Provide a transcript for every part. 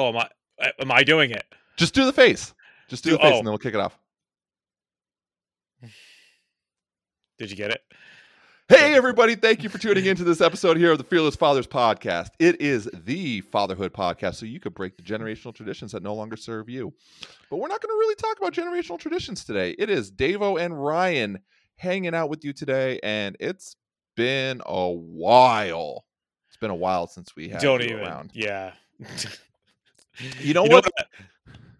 Oh, am I? Am I doing it? Just do the face. Just do Do- the face, oh. and then we'll kick it off. Did you get it? Hey, everybody. Thank you for tuning into this episode here of the Fearless Fathers Podcast. It is the fatherhood podcast, so you could break the generational traditions that no longer serve you. But we're not going to really talk about generational traditions today. It is Davo and Ryan hanging out with you today, and it's been a while. It's been a while since we had Don't even. around. Yeah. You know what?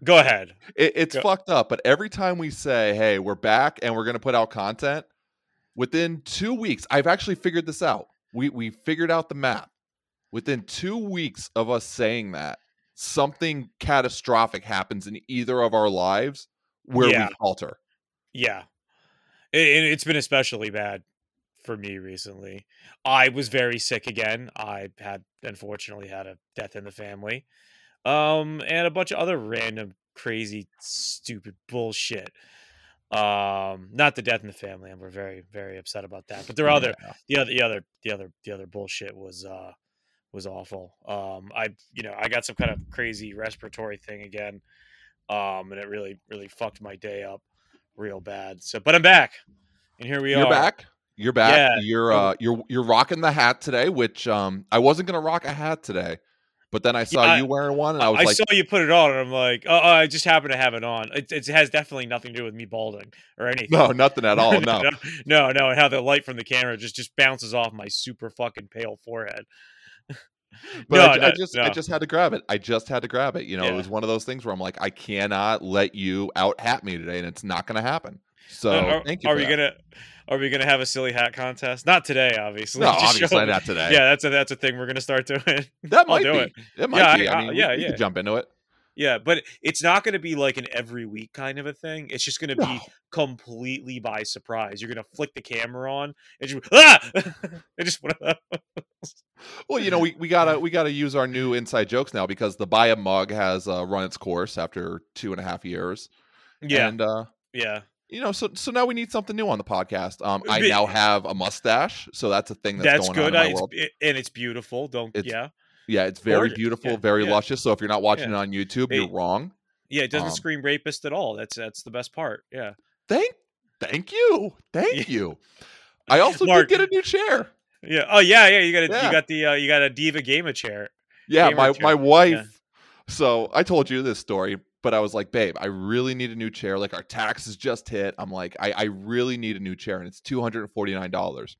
Go ahead. It, it's Go- fucked up, but every time we say, "Hey, we're back and we're going to put out content," within two weeks, I've actually figured this out. We we figured out the map. Within two weeks of us saying that, something catastrophic happens in either of our lives where Yeah. we falter. Yeah. It- it's been especially bad for me recently. I was very sick again. I had unfortunately had a death in the family. Um and a bunch of other random crazy stupid bullshit. Um not the death in the family. and we're very very upset about that. But there are other the other the other the other the other bullshit was uh was awful. Um I you know, I got some kind of crazy respiratory thing again. Um and it really really fucked my day up real bad. So but I'm back. And here we are. You're are. back. You're back. Yeah. You're uh you're you're rocking the hat today, which um I wasn't gonna rock a hat today, but then I saw I- you wearing one, and I I, was like, I saw you put it on and I'm like, oh, I just happen to have it on. It, it has definitely nothing to do with me balding or anything. no, nothing at all. No, no, no, no, and how the light from the camera just just bounces off my super fucking pale forehead. But No, I, I no, just I just had to grab it. I just had to grab it. You know, it was one of those things where I'm like, I cannot let you out hat me today, and it's not going to happen. So are, thank you. Are we that. gonna are we gonna have a silly hat contest? Not today, obviously. No, Just obviously me- not today. Yeah, that's a that's a thing we're gonna start doing. that might do be. it. It, might Yeah, be. I- I I- mean, yeah, we, yeah. jump into it. Yeah, but it's not going to be like an every week kind of a thing. It's just going to No. be completely by surprise. You're going to flick the camera on and just ah, it just one of those. Well, you know, we, we gotta we gotta use our new inside jokes now because the buy a mug has uh, run its course after two and a half years. Yeah, and uh, yeah. You know, so so now we need something new on the podcast. Um, I now have a mustache, so that's a thing that's, That's, going good. on in my world. it, and it's beautiful. Don't It's- yeah, Yeah, it's very gorgeous. beautiful, Yeah, very yeah. luscious. So if you're not watching Yeah. it on YouTube, Hey, you're wrong. yeah. It doesn't um, scream rapist at all. That's that's the best part. Yeah. Thank, thank you, thank you. I also Mark- did get a new chair. Yeah. Oh yeah, yeah. You got a, you got the uh, you got a Diva Gamer chair. Yeah, Gamer my chair. my wife. So I told you this story, but I was like, babe, I really need a new chair. Like our taxes just hit. I'm like, I, I really need a new chair, and it's two hundred and forty nine dollars.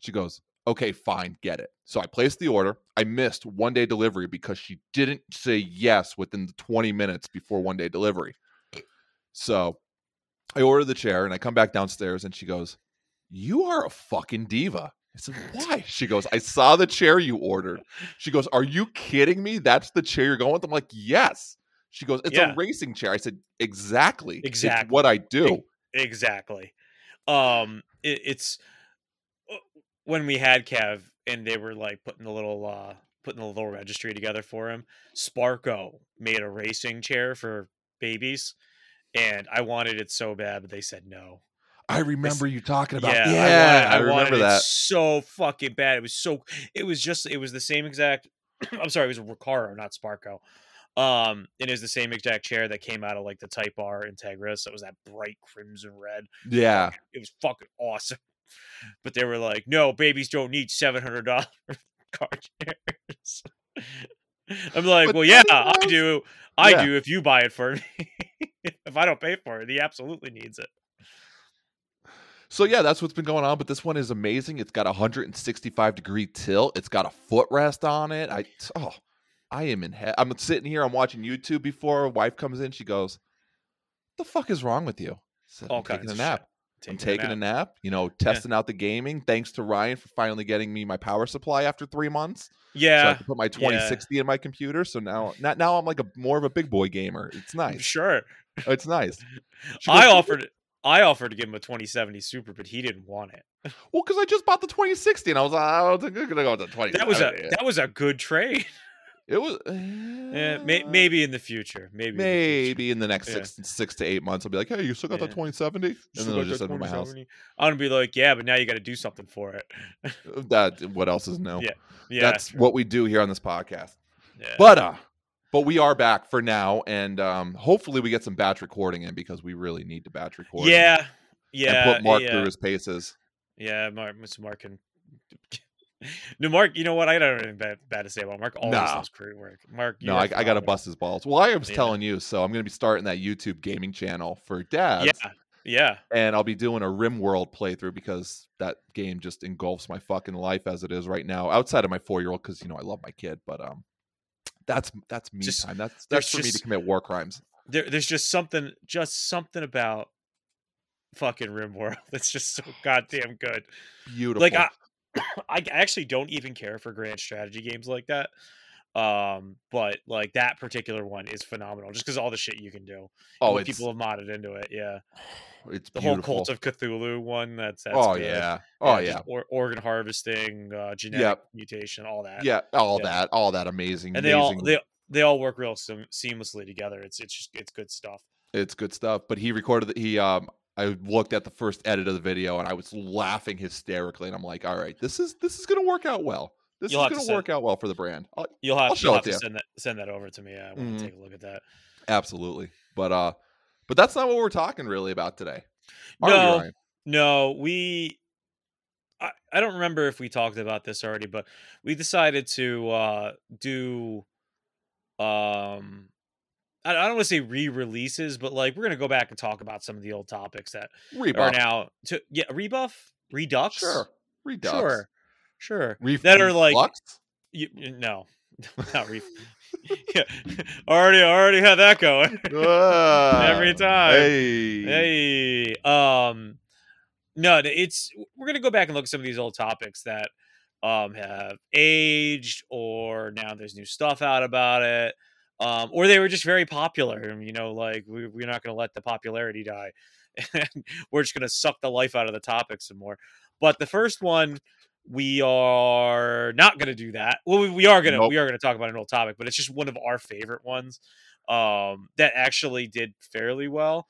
She goes, okay, fine, get it. So I placed the order. I missed one day delivery because she didn't say yes within the twenty minutes before one day delivery. So I ordered the chair, and I come back downstairs, and she goes, "You are a fucking diva." I said, "Why?" She goes, "I saw the chair you ordered." She goes, "Are you kidding me? That's the chair you're going with?" I'm like, "Yes." She goes, "It's Yeah. a racing chair." I said, "Exactly. It's Exactly. what I do." Exactly. Um, it, it's uh, when we had Kev and they were like putting the little uh putting the little registry together for him. Sparco made a racing chair for babies, and I wanted it so bad, but they said no. I remember you talking about. yeah, Yeah, I, I, wanted, I wanted remember it that. so fucking bad. It was so. It was just. It was the same exact. I'm sorry. It was a Recaro, not Sparco. Um, it is the same exact chair that came out of like the Type R Integras. It was that bright crimson red. Yeah, It was fucking awesome. But they were like, no, babies don't need seven hundred dollar car chairs. I'm like, But well, yeah, I do. I Yeah. do. If you buy it for me, if I don't pay for it, he absolutely needs it. So yeah, that's what's been going on. But this one is amazing. It's got a 165 degree tilt. It's got a footrest on it. I oh, I am in head. I'm sitting here. I'm watching YouTube before. Wife comes in. She goes, "The fuck is wrong with you?" Said, All I'm taking a nap. shit. I'm Taking taking a nap. You know, testing out the gaming. Thanks to Ryan for finally getting me my power supply after three months. Yeah. So I can put my 2060 in my computer. So now, not now, I'm like a more of a big boy gamer. It's nice. sure. It's nice. She I goes, offered I offered to give him a 2070 Super, but he didn't want it. Well, because I just bought the 2060, and I was like, I don't think I'm gonna go with the 20. That was a that was a good trade. It was. Eh, may, maybe in the future. Maybe. in the. Maybe in the next Yeah. six six to eight months, I'll be like, "Hey, you still got that 2070?" And Still then I'll just send my house. I'm gonna be like, yeah, but now you got to do something for it. That what else is new? Yeah, Yeah, That's what we do here on this podcast. Yeah. But uh but we are back for now and um hopefully we get some batch recording in because we really need to batch record. and- yeah, yeah, And put Mark yeah, through his paces. yeah. Mark, Mr. Mark can. No, Mark. You know what? I don't have anything bad, bad to say about Mark. Always No. does great work. Mark, No, I, I gotta bust his balls. Well, I was Yeah. telling you, so I'm gonna be starting that YouTube gaming channel for dads. Yeah, yeah. and I'll be doing a RimWorld playthrough because that game just engulfs my fucking life as it is right now. Outside of my four year old, because you know I love my kid, but um, that's that's me Just- time. That's that's for me to commit war crimes. There, there's just something, just something about fucking RimWorld that's just so goddamn good. Beautiful. Like I, I actually don't even care for grand strategy games like that. Um, but like that particular one is phenomenal just because all the shit you can do. oh, people have modded into it. Yeah, it's the beautiful. whole Cult of Cthulhu one. That's, that's oh good. yeah. Oh just yeah. or, organ harvesting, uh, genetic Yep. mutation, all that. Yeah. All Yeah. that. All that amazing. and they all they they all work real seam- seamlessly together. It's it's just it's good stuff. it's good stuff. But he recorded. The, he um. I looked at the first edit of the video and I was laughing hysterically, and I'm like, "All right, this is this is gonna work out well. This You'll is have to work out well for the brand." I'll- You'll have, I'll show you'll have to to send that send that over to me. I want Mhm. to take a look at that. Absolutely. But uh, but that's not what we're talking really about today. Are we, No, Ryan? No, we. I, I don't remember if we talked about this already, but we decided to uh, do. Um, I, don't want to say re-releases, but like we're gonna go back and talk about some of the old topics that are Rebuff. now to yeah rebuff redux Sure. Redux. sure sure Ref- that are like you, you- no not ref yeah already already had that going Ah, every time Hey. Hey, um, no, it's we're gonna go back and look at some of these old topics that um have aged, or now there's new stuff out about it, um, or they were just very popular. You know, like we, we're not gonna let the popularity die, and we're just gonna suck the life out of the topic some more. But the first one, we are not gonna do that. Well, we, we are gonna Nope. we are gonna talk about an old topic, but it's just one of our favorite ones um that actually did fairly well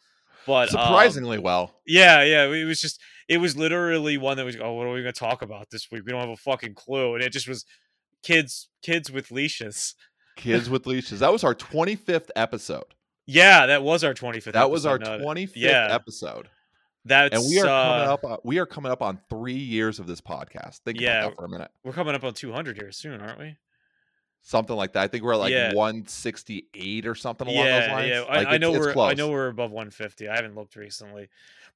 but um, Surprisingly well. yeah yeah it was just it was literally one that was oh what are we gonna talk about this week we don't have a fucking clue and it just was kids kids with leashes Kids with leashes. That was our 25th episode. yeah that was our 25th That was our 25th yeah. episode. that's And we are coming uh, up on, we are coming up on 3 years of this podcast. Think Yeah. about that for a minute. we're coming up on 200 here soon aren't we Something like that. I think we're at like Yeah. 168 or something along yeah, those lines. Yeah, I, Like, I it's- know we're I know we're above 150. I haven't looked recently,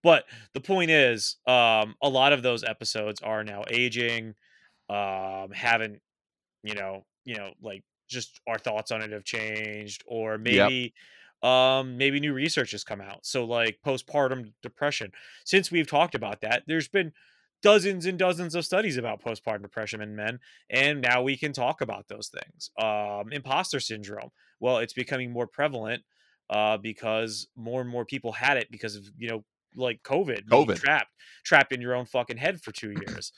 but the point is, um, a lot of those episodes are now aging. Um, haven't you know, you know, like just our thoughts on it have changed, or maybe, um, maybe new research has come out. So like postpartum depression. Since we've talked about that, there's been dozens and dozens of studies about postpartum depression in men and now we can talk about those things um imposter syndrome well it's becoming more prevalent uh because more and more people had it because of you know like covid being COVID. trapped trapped in your own fucking head for two years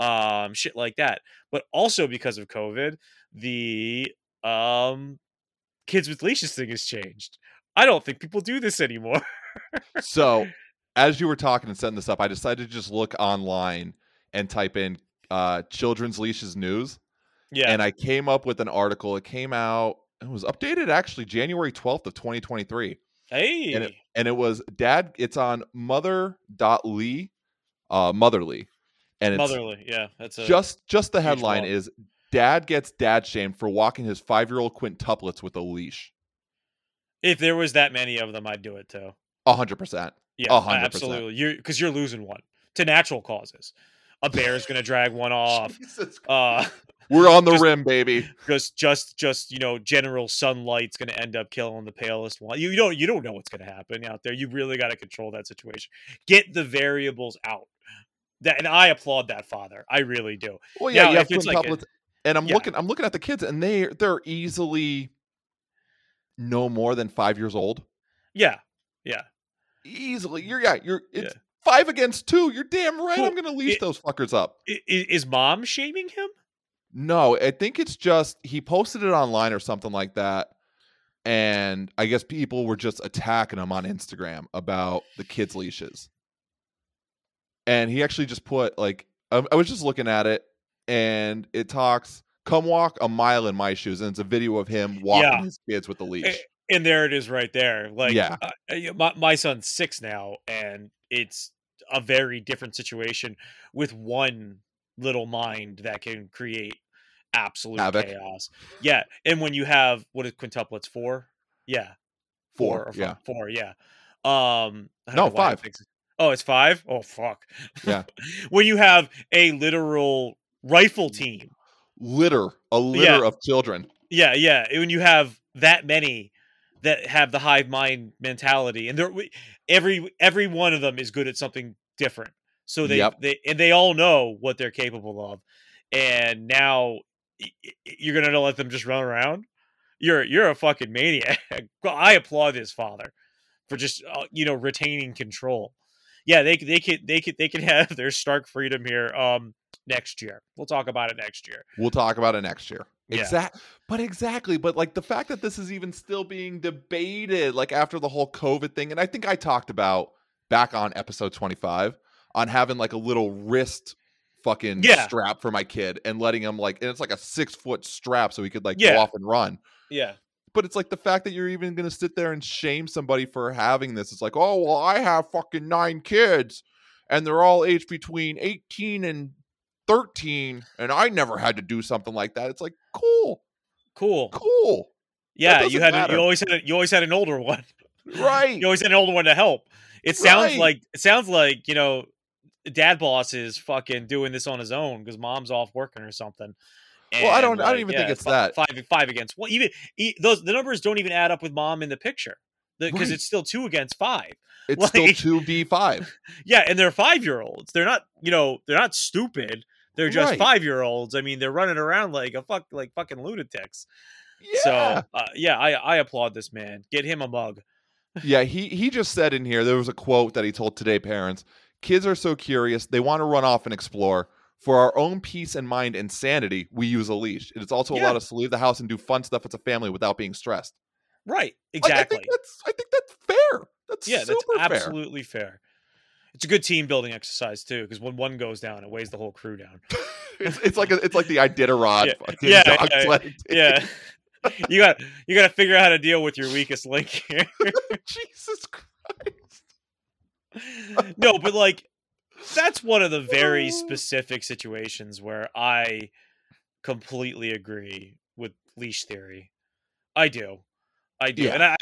um shit like that but also because of covid the um kids with leashes thing has changed i don't think people do this anymore so as you were talking and setting this up, I decided to just look online and type in uh, children's leashes news, yeah and I came up with an article. It came out. It was updated actually January twelfth of twenty twenty three, hey and it, and it was dad. It's on mother.ly, uh, motherly, and it's motherly yeah that's a just just the headline is dad gets dad shamed for walking his five year old quintuplets with a leash. if there was that many of them i'd do it too A hundred percent. Yeah, hundred percent. absolutely. You because you're losing one to natural causes. A bear is going to drag one off. Uh, We're on the Just- rim, baby. just just just you know, general sunlight's going to end up killing the palest one. You don't you don't know what's going to happen out there. You really got to control that situation. Get the variables out. That and I applaud that father. I really do. Well, yeah, Now, you have it's like a- and I'm yeah. looking. I'm looking at the kids, and they they're easily no more than five years old. Yeah, yeah. Easily, you're yeah, you're it's Yeah. five against two. You're damn right. Well, I'm gonna leash it- those fuckers up. Is mom shaming him? No, I think it's just he posted it online or something like that. And I guess people were just attacking him on Instagram about the kids' leashes. And he actually just put like I, I was just looking at it and it talks come walk a mile in my shoes, and it's a video of him walking Yeah. his kids with the leash. and there it is right there. Like, Yeah. uh, uh, my my son's six now, and it's a very different situation with one little mind that can create absolute Havoc. chaos. Yeah, and when you have what is quintuplets four? Yeah, Four, or yeah. four, yeah. Um, No, five. Oh, it's five. Oh, fuck. Yeah. when you have a literal rifle team. Litter, a litter of children. Yeah, yeah. When you have that many that have the hive mind mentality, and they're every every one of them is good at something different. So they Yep. they and they all know what they're capable of. And now you're gonna let them just run around. You're you're a fucking maniac. I applaud his father for just uh, you know retaining control. Yeah, they they could they could they can have their Stark freedom here um next year. We'll talk about it next year. We'll talk about it next year. Yeah. Exact, but exactly, but like the fact that this is even still being debated, like after the whole COVID thing, and I think I talked about back on episode twenty five on having like a little wrist fucking Yeah. strap for my kid and letting him like, and it's like a six foot strap so he could like Yeah. go off and run. Yeah. But it's like the fact that you're even gonna sit there and shame somebody for having this. It's like, oh well, I have fucking nine kids, and they're all aged between eighteen and thirteen, and I never had to do something like that. It's like, cool, Cool. cool, Yeah, you had matter. you always had a, you always had an older one. right? You always had an older one to help. It sounds Right. like it sounds like you know, dad boss is fucking doing this on his own because mom's off working or something. Well, I don't- And, I don't like, even think it's fi- that. five five against well even e- those the numbers don't even add up with mom in the picture because Right. it's still two against five. It's still two v five. Yeah, and they're five year olds. They're not you know they're not stupid. They're just Right. five year olds. I mean, they're running around like a fuck like fucking lunatics. Yeah, So uh, yeah, I I applaud this man. Get him a mug. yeah. He he just said in here there was a quote that he told today parents. Kids are so curious they want to run off and explore. For our own peace and mind and sanity, we use a leash. It is also Yeah. allowed us to leave the house and do fun stuff as a family without being stressed. Right. Like, I Exactly. think that's I think that's fair. That's yeah, that's absolutely fair. It's a good team building exercise too, because when one goes down, it weighs the whole crew down. It's, it's like a, it's like the Iditarod Yeah, yeah, yeah. Yeah, you got you got to figure out how to deal with your weakest link here. Jesus Christ. no, but like that's one of the very specific situations where I completely agree with leash theory. I do, I do, Yeah. and I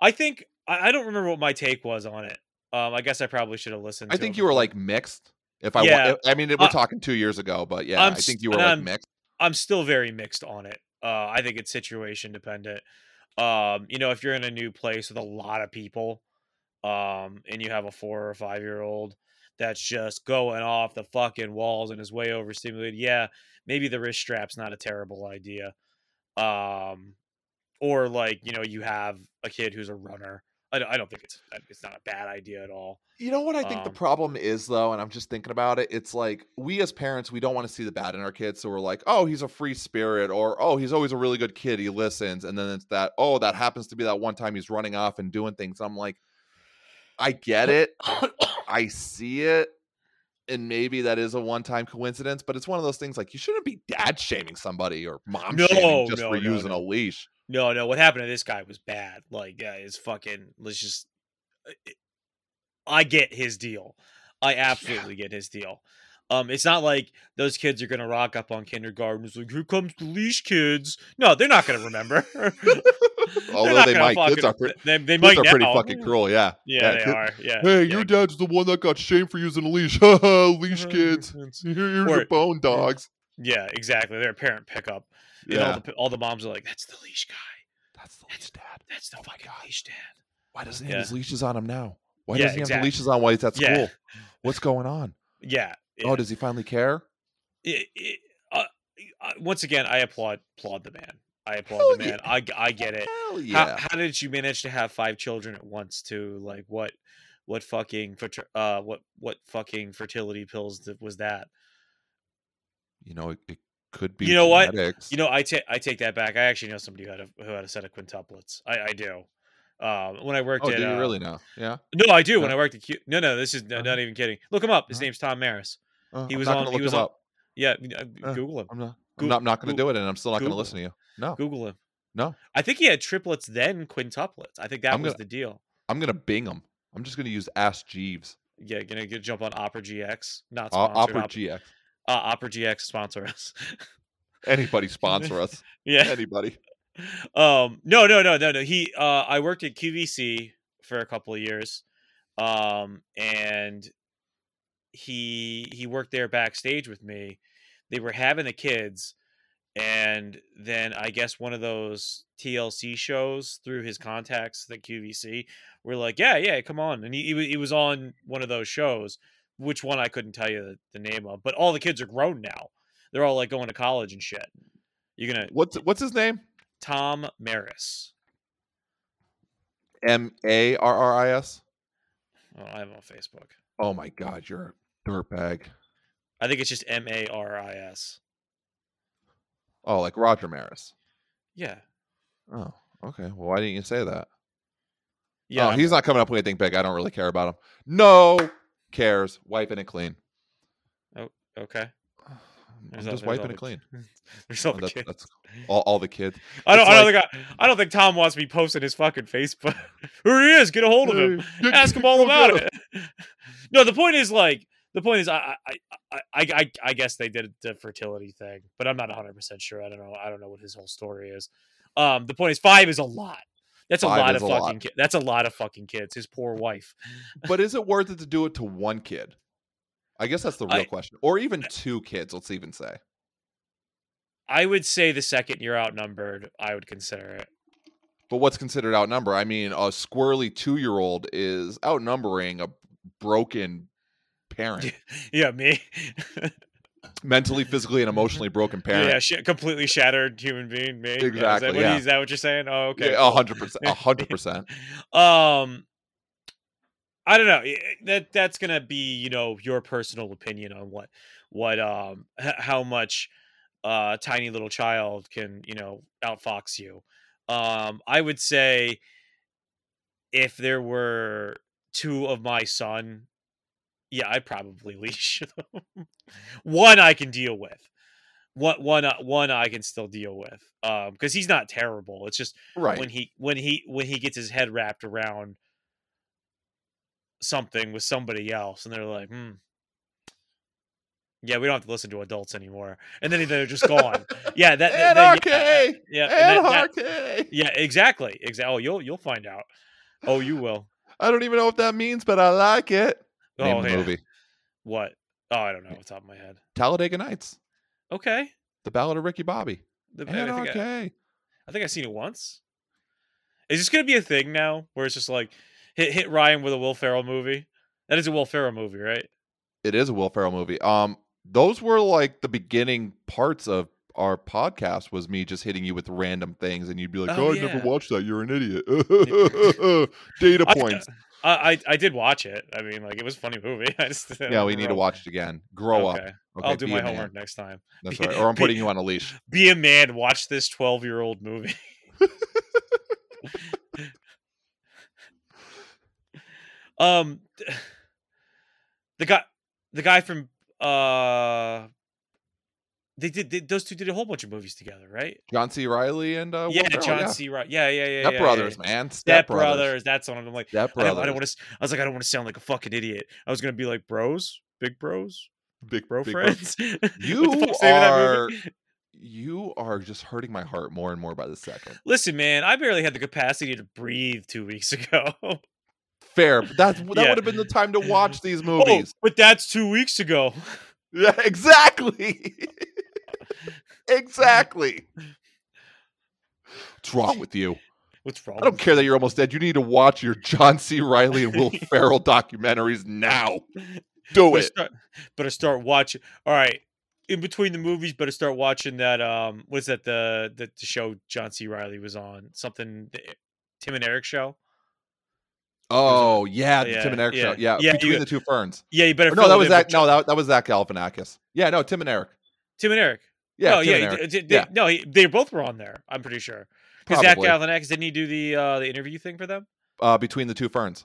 I think I, don't remember what my take was on it. Um, I guess I probably should have listened. I think you were like mixed. If I, Yeah. wa- I mean, we're Uh, talking two years ago, but yeah, I'm I think you were like I'm- mixed. I'm still very mixed on it. Uh, I think it's situation dependent. Um, you know, if you're in a new place with a lot of people, um, and you have a four or five year old that's just going off the fucking walls and is way overstimulated, yeah, maybe the wrist strap's not a terrible idea. Um, or like you know, you have a kid who's a runner. I don't, I don't think it's it's not a bad idea at all. You know what I think the Um, problem is though, and I'm just thinking about it. It's like we as parents, we don't want to see the bad in our kids, so we're like, oh, he's a free spirit, or oh, he's always a really good kid. He listens, and then it's that, oh, that happens to be that one time he's running off and doing things. I'm like, I get it, I see it, and maybe that is a one time coincidence, but it's one of those things like you shouldn't be dad shaming somebody or mom No, shaming just no, for no, using a leash. No, no, what happened to this guy was bad. Like, yeah, it's fucking. Let's just. I get his deal. I absolutely get his deal. Um, it's not like those kids are gonna rock up on kindergarten. It's like, here comes the leash kids. No, they're not gonna remember. Although they might, kids are pretty. They, they might are pretty fucking cruel, yeah. Yeah, they kid- are. Yeah. Hey, yeah. your dad's the one that got shamed for using a leash. leash kids. Here- Here's Or- your bone dogs. Yeah, exactly. They're a parent pickup. And all Yeah, the all the moms are like, "That's the leash guy. that's the leash dad. That's the Oh fucking God. leash dad." Why doesn't he Yeah. have his leashes on him now? Why Yeah, doesn't he have exact- the leashes on while he's at school? Yeah. What's going on? Yeah. Oh, does he finally care? it, it, uh, uh, once again, I applaud applaud the man. I applaud the man. yeah. I, I get it. Hell How, yeah. how did you manage to have five children at once? Too like what what fucking uh what what fucking fertility pills was that? you know, it, it could be You know what? You know, I take I take that back. I actually know somebody who had a who had a set of quintuplets. I I do. Um, when I worked oh, at do you uh, really know? Yeah. no, I do. When I worked at Q. No, no, this is no, Uh-huh. not even kidding. Look him up. His Uh-huh. name's Tom Maris. Uh, He was on- he look was him on- up. Yeah, uh, Uh, Google him. I'm not. I'm not, not going to do it, and I'm still not going to listen to you. No, Google him. no. I think he had triplets then quintuplets. I think that I'm was gonna- the deal. I'm going to Bing him. I'm just going to use Ask Jeeves. Yeah, gonna get jump on Opera GX. Not sponsored. Opera Op- GX. uh, Opera GX sponsor us. Anybody sponsor us? yeah. Anybody? Um. No. No. No. No. No. He. Uh. I worked at QVC for a couple of years. Um. And he he worked there backstage with me. They were having the kids, and then I guess one of those TLC shows through his mm-hmm. contacts at QVC were like, yeah, yeah, come on, and he he, was on one of those shows. Which one I couldn't tell you the, the name of, but all the kids are grown now. They're all like going to college and shit. You're gonna What's what's his name? Tom Maris. M A R R I S. Oh, I have him on Facebook. Oh my God, you're a dirtbag. I think it's just M A R I S. Oh, like Roger Maris. Yeah. Oh, okay. Well, why didn't you say that? Yeah. oh, he's not coming up with anything big. I don't really care about him. No cares. Wiping it clean. Oh, okay. I'm just all wiping it clean. There's all the that's, kids. that's all, all the kids. I don't. it's I don't like- think. I, I don't think Tom wants me posting his fucking Facebook. Who he is? Get a hold of him. Ask him all about it. No, the point is like the point is I I, I I I guess they did the fertility thing, but I'm not 100 percent sure. I don't know. I don't know what his whole story is. Um, the point is five is a lot. That's a Five lot of a lot. fucking. Ki- that's a lot of fucking kids. His poor wife. But is it worth it to do it to one kid? I guess that's the real I- question. Or even two kids, let's even say. I would say the second you're outnumbered, I would consider it. But what's considered outnumber? I mean, a squirrely two year old is outnumbering a broken parent. Yeah, me. Mentally, physically, and emotionally broken parent. yeah, sh- completely shattered human being. Me. Yeah, is that Exactly, what- yeah. Is that what you're saying? Oh, okay. A hundred percent. A hundred percent. Um, I don't know. That that's gonna be you know your personal opinion on what what um h- how much uh tiny little child can you know outfox you. Um, I would say if there were two of my son, yeah, I'd probably leash them. one I can deal with. One one uh, one I can still deal with. Um, because he's not terrible. It's just Right. when he when he when he gets his head wrapped around something with somebody else and they're like hmm yeah we don't have to listen to adults anymore and then they're just gone yeah that, that, that- yeah, yeah, that- yeah exactly exactly oh you'll you'll find out oh you will I don't even know what that means, but I like it. Name oh the yeah. movie. what oh i don't know off the top of my head Talladega Nights. okay The Ballad of Ricky Bobby. The- I, think I, I think I've seen it once is this gonna be a thing now where it's just like hit hit ryan with a will ferrell movie that is a will ferrell movie right It is a Will Ferrell movie. Um, those were like the beginning parts of our podcast. Was me just hitting you with random things, and you'd be like, Oh, "Oh, I never watched that. You're an idiot." Data points. I, I I did watch it. I mean, like it was a funny movie. I just yeah, we need to watch it again. Grow up. Okay. Okay, I'll do my homework next time. That's Be- right. Or I'm be- putting you on a leash. Be a man. Watch this twelve-year-old movie. um, the guy, the guy from uh, they did they, those two did a whole bunch of movies together, right? John C. Reilly and uh, yeah, John yeah. C. Right? Yeah, yeah, yeah. Step yeah, Brothers, yeah. man. Step, Step, Brothers. That's one of them. Like Step I don't, Brothers. I don't want to. I was like, I don't want to sound like a fucking idiot. I was gonna be like, bros, big bros, big bro big friends. The You fuck's the name of that are you are just hurting my heart more and more by the second. Listen, man, I barely had the capacity to breathe two weeks ago. Fair. but That's that Yeah. would have been the time to watch these oh, movies. but that's two weeks ago. Yeah, exactly. Exactly. What's wrong with you? What's wrong? I don't care that you're almost dead. You need to watch your John C. Reilly and Will Ferrell documentaries now. Do Better it. start, better start watching. All right, in between the movies, better start watching that. Um, what's that? The the, the show John C. Reilly was on something. The Tim and Eric show. Oh yeah, the Yeah, Tim and Eric yeah. show. Yeah, Yeah, between you- the two ferns. Yeah, you better. Or no, that was that. No, that, that was Zach Galifianakis. Yeah, no, Tim and Eric. Tim and Eric. Yeah, oh yeah, and he Eric. did- did- Yeah. no, he, they both were on there. I'm pretty sure. Because Zach. Galifianakis didn't he do the uh the interview thing for them? Uh, between the two ferns.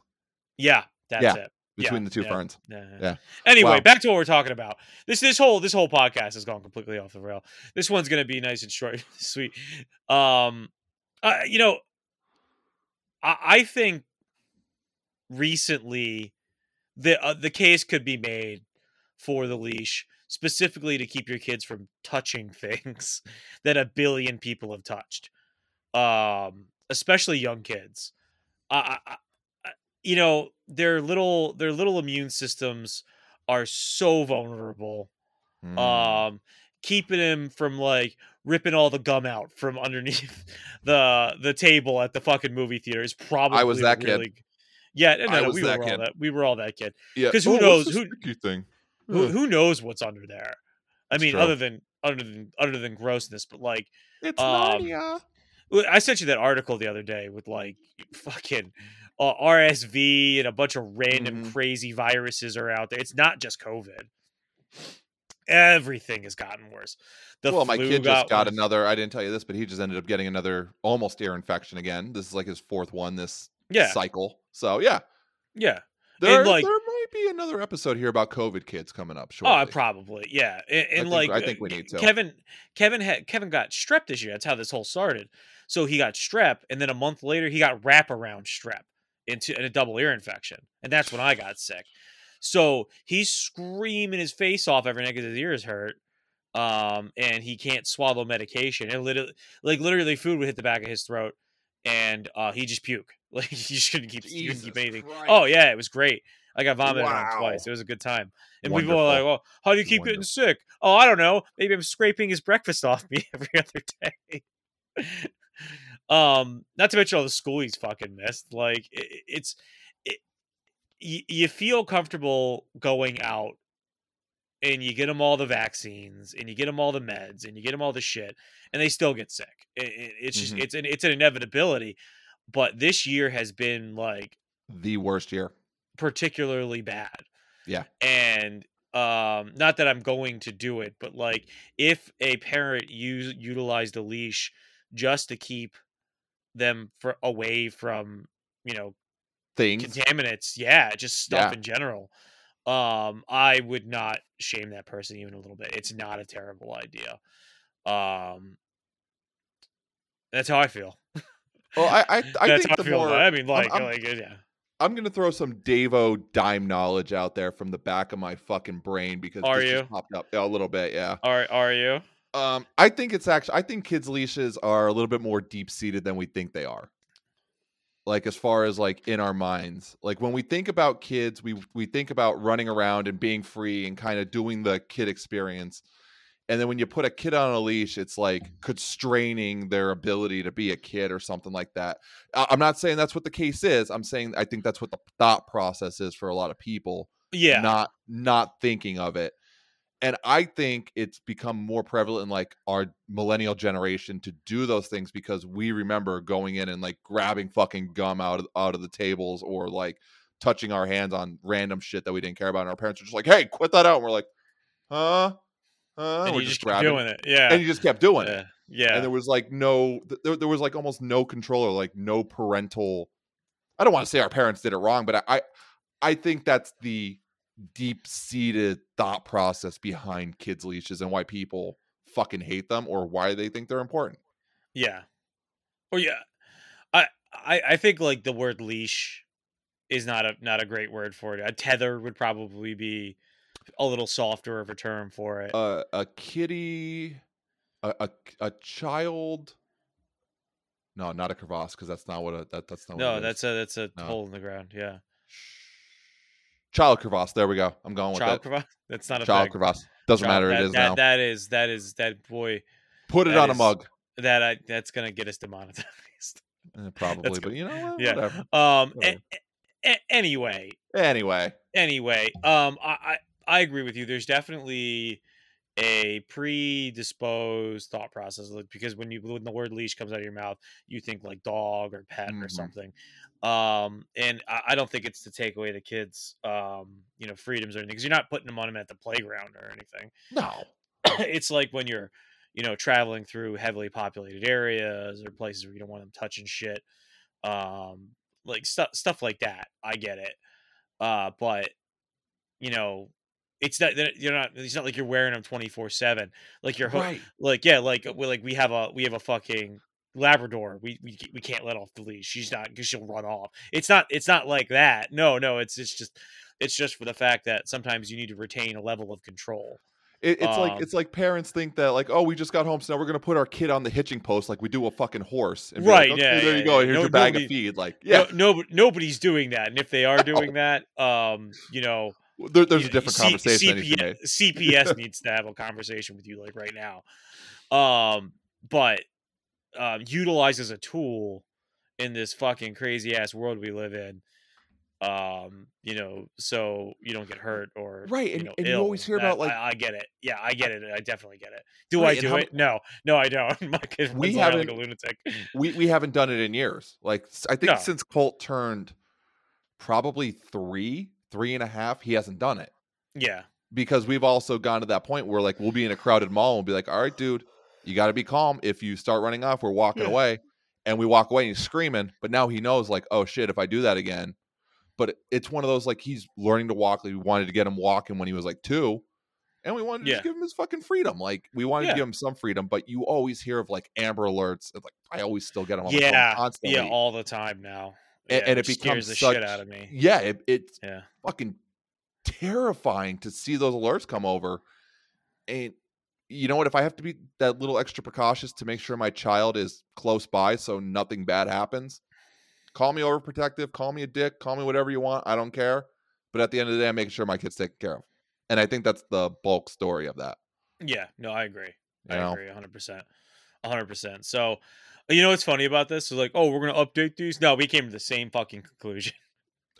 Yeah, that's Yeah. it. between Yeah, the two yeah. ferns. Yeah. Yeah. Anyway, Wow. back to what we're talking about. This this whole this whole podcast has gone completely off the rail. This one's gonna be nice and short, sweet. Um, uh, you know, I, I think recently the uh, the case could be made for the leash specifically to keep your kids from touching things that a billion people have touched, um, especially young kids. I, I, I, you know, their little their little immune systems are so vulnerable. Mm. Um, keeping him from like ripping all the gum out from underneath the the table at the fucking movie theater is probably I was that kid. Yeah, no, I no, was we that were all that. We were all that kid. yeah. 'cause who Oh, knows- who- sticky Who who knows what's under there? I It's mean, true. other than other than other than grossness, but like It's um, Narnia. I sent you that article the other day with like fucking uh, RSV and a bunch of random Mhm. crazy viruses are out there. It's not just COVID. Everything has gotten worse. The well, my kid just got worse. another. I didn't tell you this, but he just ended up getting another almost ear infection again. This is like his fourth one this Yeah, cycle. So yeah, yeah. there like- there might be another episode here about COVID kids coming up. Oh, probably. Yeah, and, and think- like I think uh, we need to. Kevin, Kevin had Kevin got strep this year. That's how this whole started. So he got strep, and then a month later he got wraparound strep into and a double ear infection, and that's when I got sick. So he's screaming his face off every night because his ears hurt, um, and he can't swallow medication. And literally, like literally, food would hit the back of his throat, and uh, he just puke. Like he just couldn't keep, he couldn't keep anything. Christ. Oh yeah, it was great. I got vomited on twice. It was a good time. And people were like, "Well, how do you keep getting sick?" Oh, I don't know. Maybe I'm scraping his breakfast off me every other day. um, not to mention all the school he's fucking missed. Like, it, it's it, you, you feel comfortable going out, and you get them all the vaccines, and you get them all the meds, and you get them all the shit, and they still get sick. It, it- it's just Mhm. it's an it's an inevitability. But this year has been like the worst year. Particularly bad. Yeah. And um not that I'm going to do it, but like if a parent use utilized a leash just to keep them for away from, you know, Things. contaminants, yeah, just stuff Yeah. in general. Um I would not shame that person even a little bit. It's not a terrible idea. Um that's how I feel. Well, I I, I think how the I feel. more. I mean, like, I'm- like, yeah. I'm gonna throw some Davo dime knowledge out there from the back of my fucking brain because Are this you? just popped up a little bit. Yeah. Are are you? Um, I think it's actually I think kids leashes are a little bit more deep seated than we think they are. Like as far as like in our minds, like when we think about kids, we we think about running around and being free and kind of doing the kid experience. And then when you put a kid on a leash, it's like mm-hmm. constraining their ability to be a kid or something like that. I'm not saying that's what the case is. I'm saying I think that's what the thought process is for a lot of people Yeah. not not thinking of it and i think it's become more prevalent in like our millennial generation to do those things because we remember going in and like grabbing fucking gum out of out of the tables or like touching our hands on random shit that we didn't care about and our parents were just like hey quit that out and we're like huh huh and you just kept doing it. Yeah. and you just kept doing it yeah. Yeah. and there was like no there, there was like almost no control or like no parental i don't want to say our parents did it wrong but i i, I think that's the deep seated thought process behind kids leashes and why people fucking hate them or why they think they're important Yeah. Or yeah. I, I I think like the word leash is not a not a great word for it. A tether would probably be a little softer of a term for it. uh, a kitty a, a a child no not a crevasse because that's not what a that, that's not no, is. that's a that's a No. hole in the ground. Yeah. child crevasse there we go i'm going with Child crevasse. That's not a child thing. crevasse doesn't Child- matter that, it is that, now That is that is that boy put it on a mug that I that's gonna get us demonetized. Eh, probably good. but you know what Yeah. whatever Um. a- a- anyway, Anyway, anyway, um, I, I I agree with you. There's definitely a predisposed thought process like, because when you when the word leash comes out of your mouth, you think like dog or pet or Mhm. something. Um, and I, I don't think it's to take away the kids, um, you know, freedoms or anything because you're not putting them on them at the playground or anything. no. it's like when you're you know traveling through heavily populated areas or places where you don't want them touching shit um like stuff stuff like that i get it Uh, but you know, it's not you're not. It's not like you're wearing them twenty four seven. Like you're hook- Right. like yeah, like we like we have a we have a fucking Labrador. We we we can't let off the leash. She's not because she'll run off. It's not it's not like that. No, no. It's it's just it's just for the fact that sometimes you need to retain a level of control. It, it's like Um, it's like parents think that like oh we just got home so now we're gonna put our kid on the hitching post like we do a fucking horse and be like, Right, "Okay, yeah, there yeah, you go yeah. here's No- your bag nobody- of feed like yeah No, no nobody's doing that, and if they are doing that, um, you know, there, there's you a different conversation that needs to be CPS. CPS needs to have a conversation with you like right now. Um, but um, utilize as a tool in this fucking crazy ass world we live in. Um, you know, so you don't get hurt or Right, you and- know, and you always hear That- about, like- I, I get it. Yeah, I get it. I definitely get it. Do Right, I do how it? No, no, I don't. My kid We around like a haven't- lunatic. we we haven't done it in years like I think No. since Colt turned probably three three and a half he hasn't done it Yeah, because we've also gone to that point where like we'll be in a crowded mall and we'll be like all right dude you got to be calm if you start running off we're walking Yeah. away and we walk away and he's screaming but now he knows like oh shit if I do that again but it's one of those like he's learning to walk like we wanted to get him walking when he was like two and we wanted to Yeah. give him his fucking freedom like we wanted Yeah. to give him some freedom but you always hear of like amber alerts and, like i always still get them on my phone yeah, constantly yeah, all the time now. And- Yeah, and it becomes scares the such- shit out of me. yeah it, it's Yeah. fucking terrifying to see those alerts come over and you know what if i have to be that little extra precautious to make sure my child is close by so nothing bad happens call me overprotective call me a dick call me whatever you want i don't care but at the end of the day i'm making sure my kid's taken care of and i think that's the bulk story of that Yeah, no, I agree. you I know agree 100%. 100%. So, you know what's funny about this? So like, oh, we're going to update these? No, we came to the same fucking conclusion.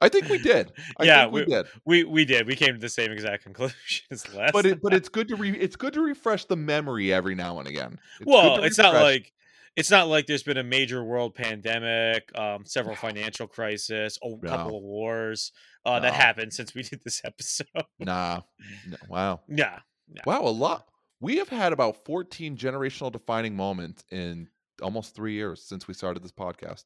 i think we did i Yeah, think we, we- did We we did. We came to the same exact conclusion as last. but it but it's good to re it's good to refresh the memory every now and again It's well, it's not like it's not like there's been a major world pandemic, um, several financial crisis, a couple of wars uh, that happened since we did this episode. nah no, wow yeah, Wow, a lot. We have had about 14 generational defining moments in almost three years since we started this podcast.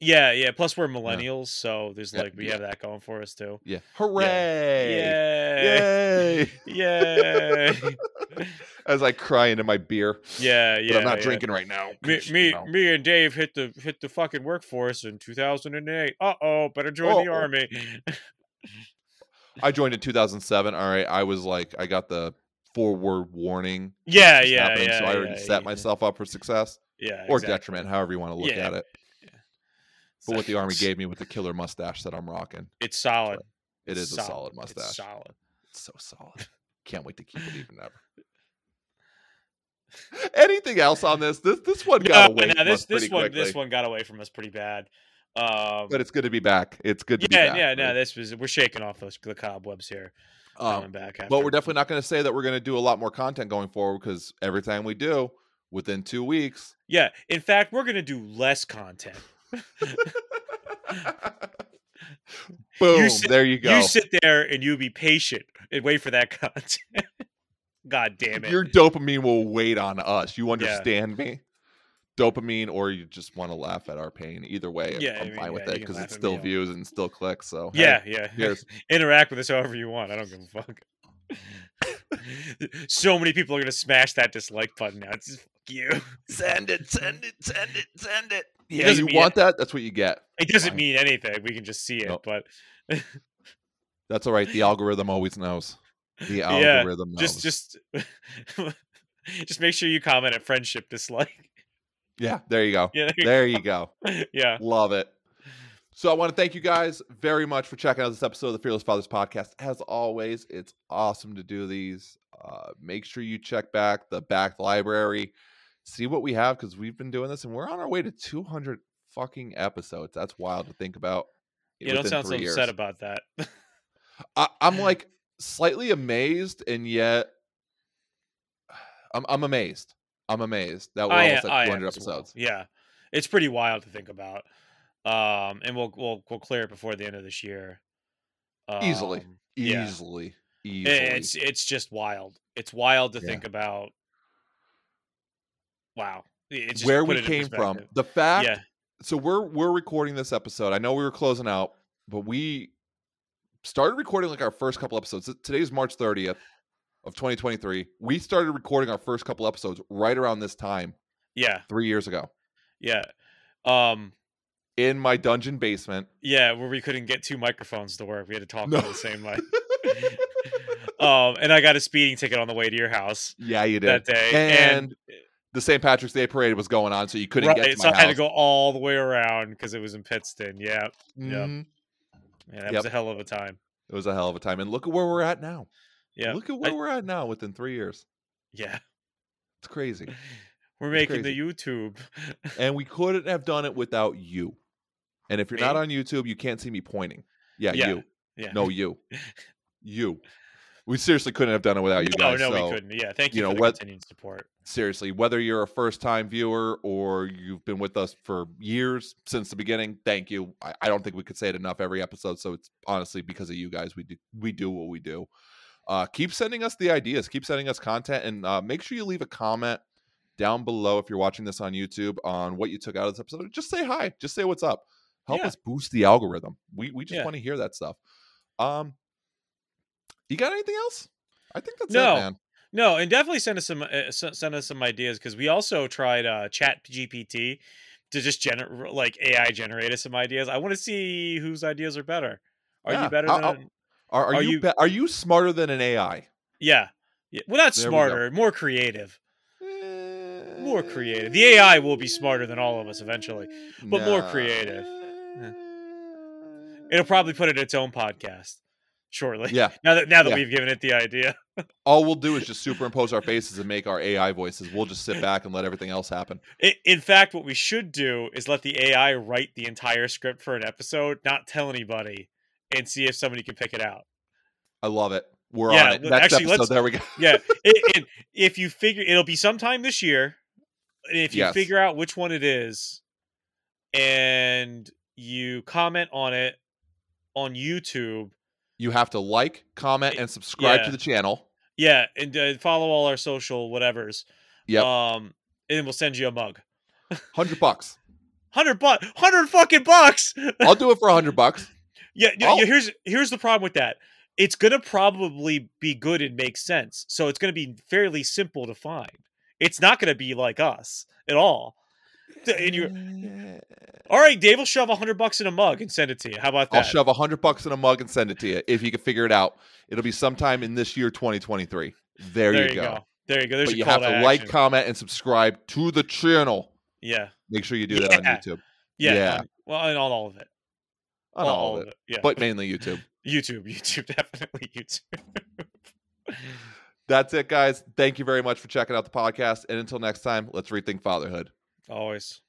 yeah, yeah. Plus, we're millennials, so there's Yeah, like we yeah. have that going for us too. Yeah. Hooray! Yay! Yay! Yay! As I cry into my beer. Yeah, yeah. but I'm not yeah. drinking right now. Me, me, me, and Dave hit the hit the fucking workforce in 2008. Uh oh, better join the army. I joined in 2007. All right. I was like, I got the forward warning. yeah, yeah, yeah. So I already set myself up for success yeah, or exactly. detriment, however you want to look Yeah. at it. But what the army gave me with the killer mustache that I'm rocking, it's solid. it is a Solid. solid It's mustache. solid. It's so solid. Can't wait to keep it even ever. Anything else on this? This this one got No, away no, from this us this pretty one quickly. this one got away from us pretty bad. Um, but it's good to be back. It's good to be yeah, back. yeah, no, right? this was we're shaking off those the cobwebs here. coming Um, back. After. but we're definitely not going to say that we're going to do a lot more content going forward because every time we do, within two weeks, yeah. In fact, we're gonna do less content. boom, sit- there you go. You sit there and you be patient and wait for that content. God damn it! Your dopamine will wait on us. You understand me? Dopamine, or you just want to laugh at our pain. Either way, Yeah, I I'm mean, fine with yeah, it because it's still views and still clicks. So hey, yeah, yeah. here's Interact with us however you want. I don't give a fuck. so many people are gonna smash that dislike button now. It's you. send it, send it, send it, send it. Yeah, doesn't you want that? That's what you get. It doesn't Fine. mean anything. We can just see it, Nope. but That's all right. The algorithm always knows. The Yeah, algorithm knows. just just just make sure you comment at friendship dislike. yeah, there you go. Yeah, there you There you go. yeah. Love it. So I want to thank you guys very much for checking out this episode of the Fearless Fathers podcast. As always, it's awesome to do these. Uh, make sure you check back the back library, see what we have because we've been doing this and we're on our way to 200 fucking episodes. That's wild to think about. You don't sound so three upset about that. I, I'm like slightly amazed, and yet I'm I'm amazed. I'm amazed that we're I almost am- at 200 am as well. episodes. Yeah, it's pretty wild to think about. Um, and we'll we'll we'll clear it before the end of this year. Easily. Um, yeah. Easily, I- easily. It's it's just wild. It's wild to Yeah. think about. Wow, where we came from the fact Yeah, so we're we're recording this episode. I know we were closing out, but we started recording like our first couple episodes. Today's March 30th of 2023. We started recording our first couple episodes right around this time Yeah, three years ago yeah. Um, in my dungeon basement. yeah, where we couldn't get two microphones to work. We had to talk No. the same mic. um, and I got a speeding ticket on the way to your house yeah, you did. that day. And the St. Patrick's Day parade was going on, so you couldn't right, get to so I had to go all the way around because it was in Pittston. Yeah, yeah. Mhm. yeah that Yep. was a hell of a time. It was a hell of a time. And look at where we're at now. Yeah, Look at where I- we're at now within three years. yeah. It's crazy. We're It's making crazy. the YouTube. and we couldn't have done it without you. And if you're not on YouTube, you can't see me pointing. Yeah, Yeah, you. yeah. No, you. You. We seriously couldn't have done it without you no, guys. no, so we couldn't. Yeah, thank you, you know, for the what- continued support. Seriously, whether you're a first time viewer or you've been with us for years since the beginning, thank you. I, I don't think we could say it enough every episode. So it's honestly because of you guys we do we do what we do. Uh, keep sending us the ideas, keep sending us content, and uh, make sure you leave a comment down below if you're watching this on YouTube on what you took out of this episode. Just say hi, just say what's up. Help Yeah. us boost the algorithm. We we just Yeah. want to hear that stuff. Um, you got anything else? I think that's No. it, man. No, and definitely send us some uh, send us some ideas because we also tried uh, Chat GPT to just generate like AI generate us some ideas. I want to see whose ideas are better. Are Yeah, you better I'll- than? I'll- Are, are, Are you, you- be- are you smarter than an AI? yeah. yeah. Well, not There we smarter, more creative. More creative. The AI will be smarter than all of us eventually, but more creative. It'll probably put it in its own podcast shortly. Yeah. Now that now that Yeah. we've given it the idea. All we'll do is just superimpose our faces and make our AI voices. We'll just sit back and let everything else happen. In fact, what we should do is let the AI write the entire script for an episode, not tell anybody, and see if somebody can pick it out. I love it. We're Yeah, on it. Next actually, episode. let's- There we go. Yeah, it, it, if you figure, it'll be sometime this year. If you Yes. figure out which one it is, and you comment on it on YouTube, You have to like, comment, and subscribe Yeah. to the channel. yeah, and uh, follow all our social whatevers. Yeah. Um, and we'll send you a mug. Hundred bucks. Hundred bucks. Hundred fucking bucks. I'll do it for hundred bucks. Yeah, yeah, yeah, here's here's the problem with that. It's gonna probably be good and make sense. So it's gonna be fairly simple to find. It's not gonna be like us at all. And you, all right, Dave will shove a hundred bucks in a mug and send it to you. How about that? I'll shove a hundred bucks in a mug and send it to you if you can figure it out. It'll be sometime in this year, 2023. There, there you go. There you go. There's But you call have to to like, comment, and subscribe to the channel. Yeah, Make sure you do that on YouTube. yeah. Yeah. on- well, and on all of it. On all, of it, Yeah, but mainly YouTube. YouTube, YouTube, definitely YouTube. That's it, guys. Thank you very much for checking out the podcast. And until next time, let's rethink fatherhood. Always.